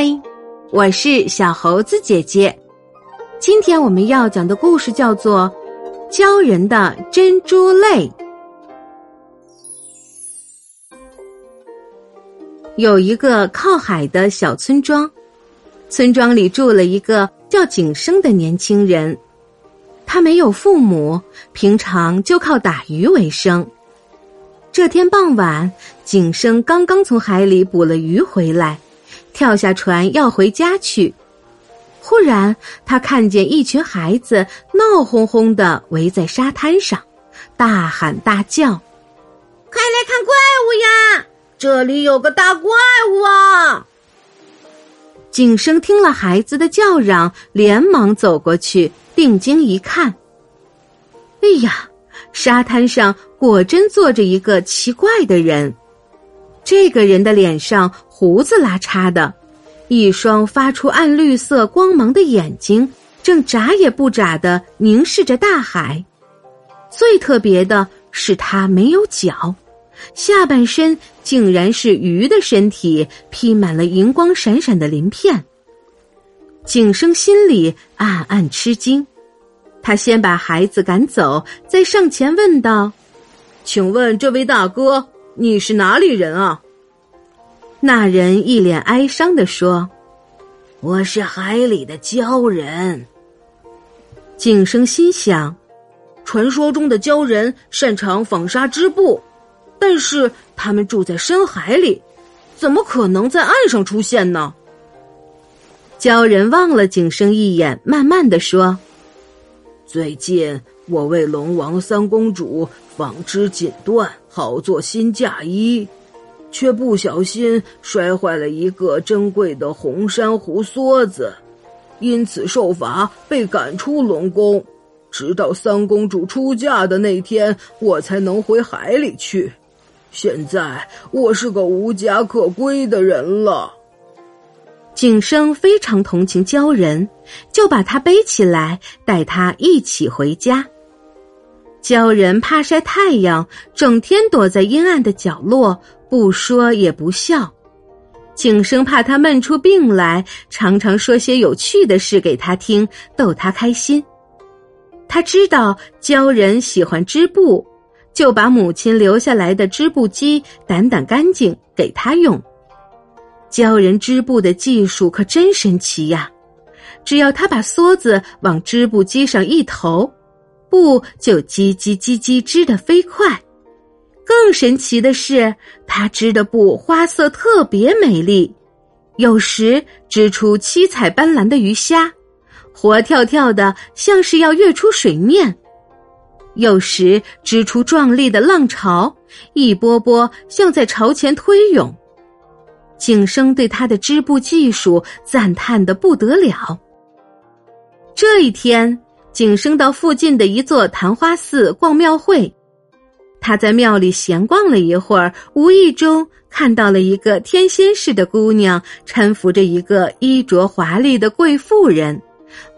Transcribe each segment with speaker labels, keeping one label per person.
Speaker 1: 嗨，我是小猴子姐姐。今天我们要讲的故事叫做《鲛人的珍珠泪》。有一个靠海的小村庄，村庄里住了一个叫景生的年轻人。他没有父母，平常就靠打鱼为生。这天傍晚，景生刚刚从海里捕了鱼回来。跳下船要回家去，忽然他看见一群孩子闹哄哄的围在沙滩上，大喊大叫：“
Speaker 2: 快来看怪物呀！这里有个大怪物啊！”
Speaker 1: 景生听了孩子的叫嚷，连忙走过去，定睛一看，哎呀，沙滩上果真坐着一个奇怪的人。这个人的脸上胡子拉碴的，一双发出暗绿色光芒的眼睛正眨也不眨的凝视着大海。最特别的是，他没有脚，下半身竟然是鱼的身体，披满了银光闪闪的鳞片。景生心里暗暗吃惊，他先把孩子赶走，再上前问道：“
Speaker 3: 请问这位大哥？”你是哪里人啊？
Speaker 1: 那人一脸哀伤的说：“
Speaker 2: 我是海里的鲛人。”
Speaker 1: 景生心想：
Speaker 3: 传说中的鲛人擅长纺纱织布，但是他们住在深海里，怎么可能在岸上出现呢？
Speaker 1: 鲛人望了景生一眼，慢慢的说：“
Speaker 4: 最近我为龙王三公主纺织锦缎。”好做新嫁衣，却不小心摔坏了一个珍贵的红珊瑚梭子，因此受罚被赶出龙宫。直到三公主出嫁的那天，我才能回海里去。现在我是个无家可归的人了。
Speaker 1: 景生非常同情鲛人，就把他背起来，带他一起回家。鲛人怕晒太阳，整天躲在阴暗的角落，不说也不笑。景生怕他闷出病来，常常说些有趣的事给他听，逗他开心。他知道鲛人喜欢织布，就把母亲留下来的织布机掸掸干净给他用。鲛人织布的技术可真神奇呀！只要他把梭子往织布机上一投。布就叽叽叽叽织得飞快，更神奇的是，他织的布花色特别美丽，有时织出七彩斑斓的鱼虾，活跳跳的，像是要跃出水面；有时织出壮丽的浪潮，一波波像在朝前推涌。景生对他的织布技术赞叹的不得了。这一天。景生到附近的一座昙花寺逛庙会，他在庙里闲逛了一会儿，无意中看到了一个天仙似的姑娘搀扶着一个衣着华丽的贵妇人，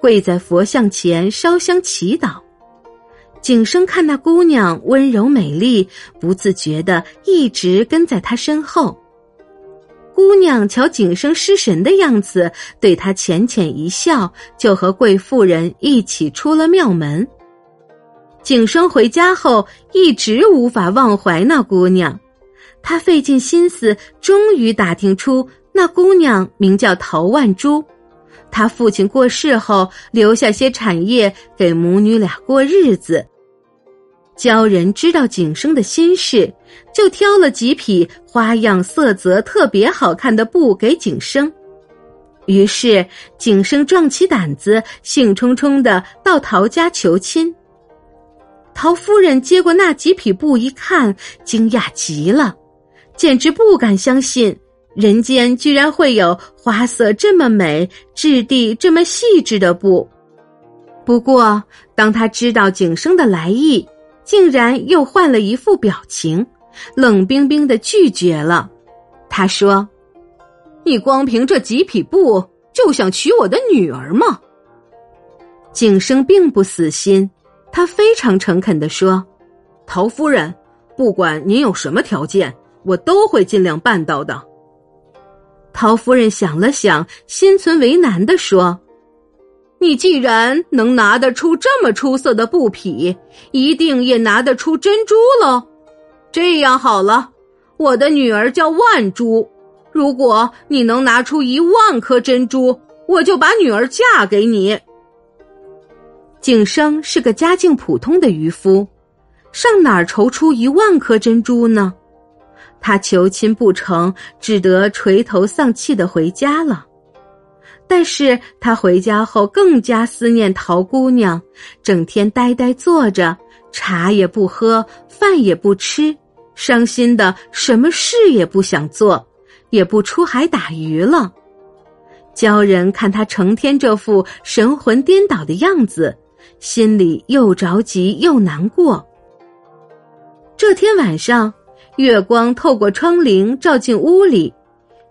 Speaker 1: 跪在佛像前烧香祈祷。景生看那姑娘温柔美丽，不自觉的一直跟在她身后。姑娘瞧景生失神的样子，对他浅浅一笑，就和贵妇人一起出了庙门。景生回家后一直无法忘怀那姑娘，他费尽心思，终于打听出那姑娘名叫陶万珠。他父亲过世后，留下些产业给母女俩过日子。鲛人知道景生的心事，就挑了几匹花样色泽特别好看的布给景生。于是景生壮起胆子，兴冲冲的到陶家求亲。陶夫人接过那几匹布一看，惊讶极了，简直不敢相信，人间居然会有花色这么美、质地这么细致的布。不过，当他知道景生的来意，竟然又换了一副表情，冷冰冰的拒绝了。他说：“
Speaker 3: 你光凭这几匹布就想娶我的女儿吗？”
Speaker 1: 景生并不死心，他非常诚恳的说：“
Speaker 3: 陶夫人，不管您有什么条件，我都会尽量办到的。”
Speaker 1: 陶夫人想了想，心存为难的说：“你既然能拿得出这么出色的布匹，一定也拿得出珍珠喽。这样好了，我的女儿叫万珠。如果你能拿出一万颗珍珠，我就把女儿嫁给你。”景生是个家境普通的渔夫，上哪儿筹出一万颗珍珠呢？他求亲不成，只得垂头丧气的回家了。但是他回家后更加思念陶姑娘，整天呆呆坐着，茶也不喝，饭也不吃，伤心的什么事也不想做，也不出海打鱼了。鲛人看他成天这副神魂颠倒的样子，心里又着急又难过。这天晚上。月光透过窗棂照进屋里，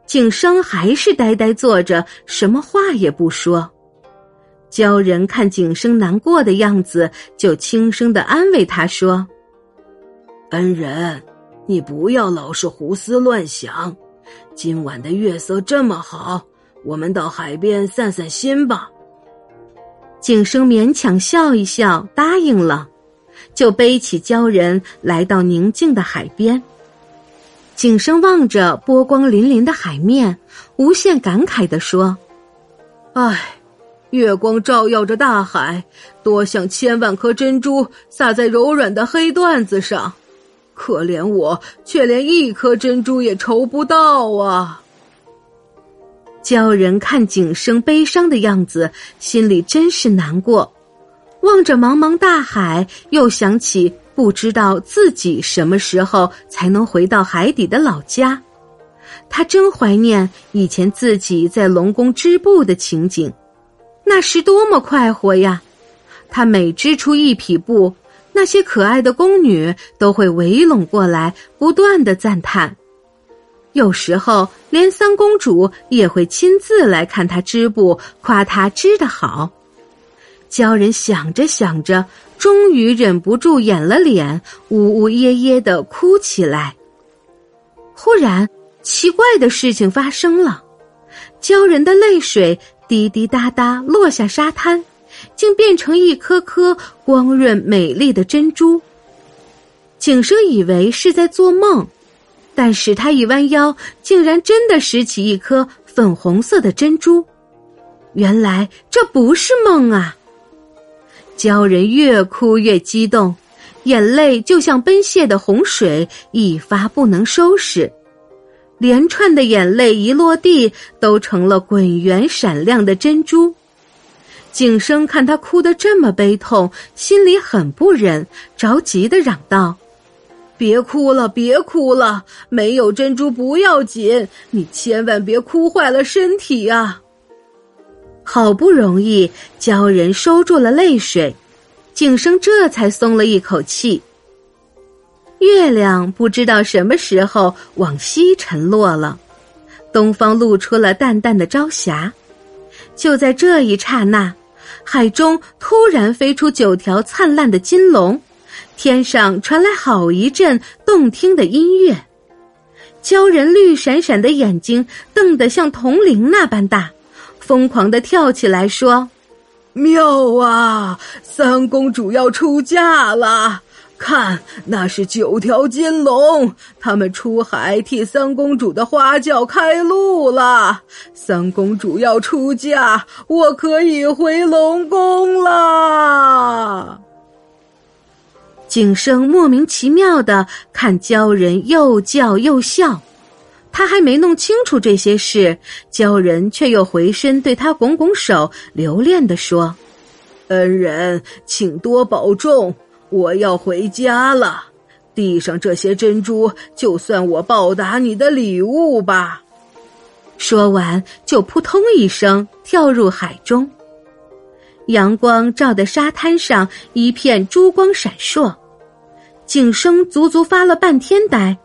Speaker 1: 景生还是呆呆坐着，什么话也不说。鲛人看景生难过的样子，就轻声的安慰他说：“
Speaker 4: 恩人，你不要老是胡思乱想。今晚的月色这么好，我们到海边散散心吧。”
Speaker 1: 景生勉强笑一笑，答应了，就背起鲛人来到宁静的海边。景生望着波光粼粼的海面，无限感慨地说：“
Speaker 3: 唉，月光照耀着大海，多像千万颗珍珠洒在柔软的黑缎子上，可怜我却连一颗珍珠也筹不到啊！”
Speaker 1: 鲛人看景生悲伤的样子，心里真是难过，望着茫茫大海，又想起。不知道自己什么时候才能回到海底的老家，他真怀念以前自己在龙宫织布的情景，那是多么快活呀！他每织出一匹布，那些可爱的宫女都会围拢过来，不断的赞叹。有时候，连三公主也会亲自来看他织布，夸他织得好。鲛人想着想着。终于忍不住掩了脸，呜呜咽咽的哭起来。忽然，奇怪的事情发生了，鲛人的泪水滴滴答答落下沙滩，竟变成一颗颗光润美丽的珍珠。景生以为是在做梦，但是他一弯腰，竟然真的拾起一颗粉红色的珍珠。原来这不是梦啊！鲛人越哭越激动，眼泪就像奔泻的洪水，一发不能收拾。连串的眼泪一落地，都成了滚圆闪亮的珍珠。景生看他哭得这么悲痛，心里很不忍，着急的嚷道：“
Speaker 3: 别哭了，别哭了，没有珍珠不要紧，你千万别哭坏了身体啊！”
Speaker 1: 好不容易，鲛人收住了泪水，景生这才松了一口气。月亮不知道什么时候往西沉落了，东方露出了淡淡的朝霞。就在这一刹那，海中突然飞出九条灿烂的金龙，天上传来好一阵动听的音乐。鲛人绿闪闪的眼睛瞪得像铜铃那般大。疯狂的跳起来，说：“
Speaker 3: 妙啊！三公主要出嫁了！看，那是九条金龙，他们出海替三公主的花轿开路了。三公主要出嫁，我可以回龙宫了。”
Speaker 1: 景生莫名其妙的看鲛人又叫又笑。他还没弄清楚这些事，鲛人却又回身对他拱拱手，留恋的说：“
Speaker 3: 恩人，请多保重，我要回家了。地上这些珍珠，就算我报答你的礼物吧。”
Speaker 1: 说完，就扑通一声跳入海中。阳光照在沙滩上，一片珠光闪烁。景生足足发了半天呆。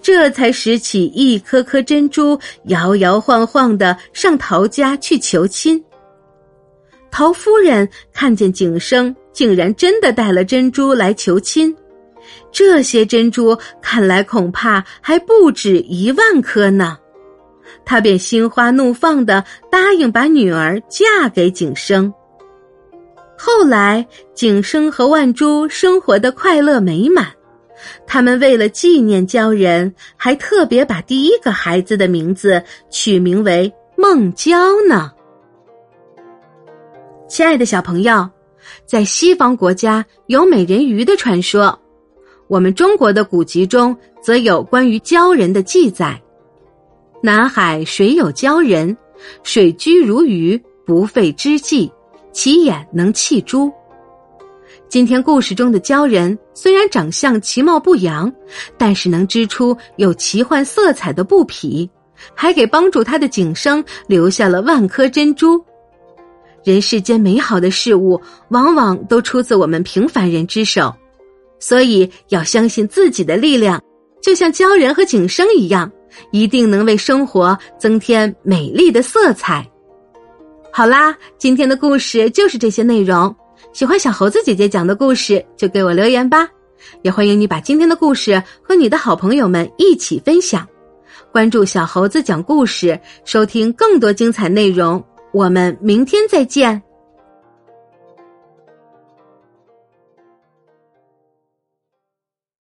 Speaker 1: 这才拾起一颗颗珍珠，摇摇晃晃的上陶家去求亲。陶夫人看见景生竟然真的带了珍珠来求亲，这些珍珠看来恐怕还不止一万颗呢。他便心花怒放的答应把女儿嫁给景生。后来，景生和万珠生活的快乐美满。他们为了纪念鲛人，还特别把第一个孩子的名字取名为孟郊呢。亲爱的小朋友，在西方国家有美人鱼的传说，我们中国的古籍中则有关于鲛人的记载。南海水有鲛人，水居如鱼，不费之计，其眼能泣珠。今天故事中的鲛人虽然长相其貌不扬，但是能织出有奇幻色彩的布匹，还给帮助他的景生留下了万颗珍珠。人世间美好的事物，往往都出自我们平凡人之手，所以要相信自己的力量，就像鲛人和景生一样，一定能为生活增添美丽的色彩。好啦，今天的故事就是这些内容。喜欢小猴子姐姐讲的故事，就给我留言吧。也欢迎你把今天的故事和你的好朋友们一起分享。关注小猴子讲故事，收听更多精彩内容。我们明天再见。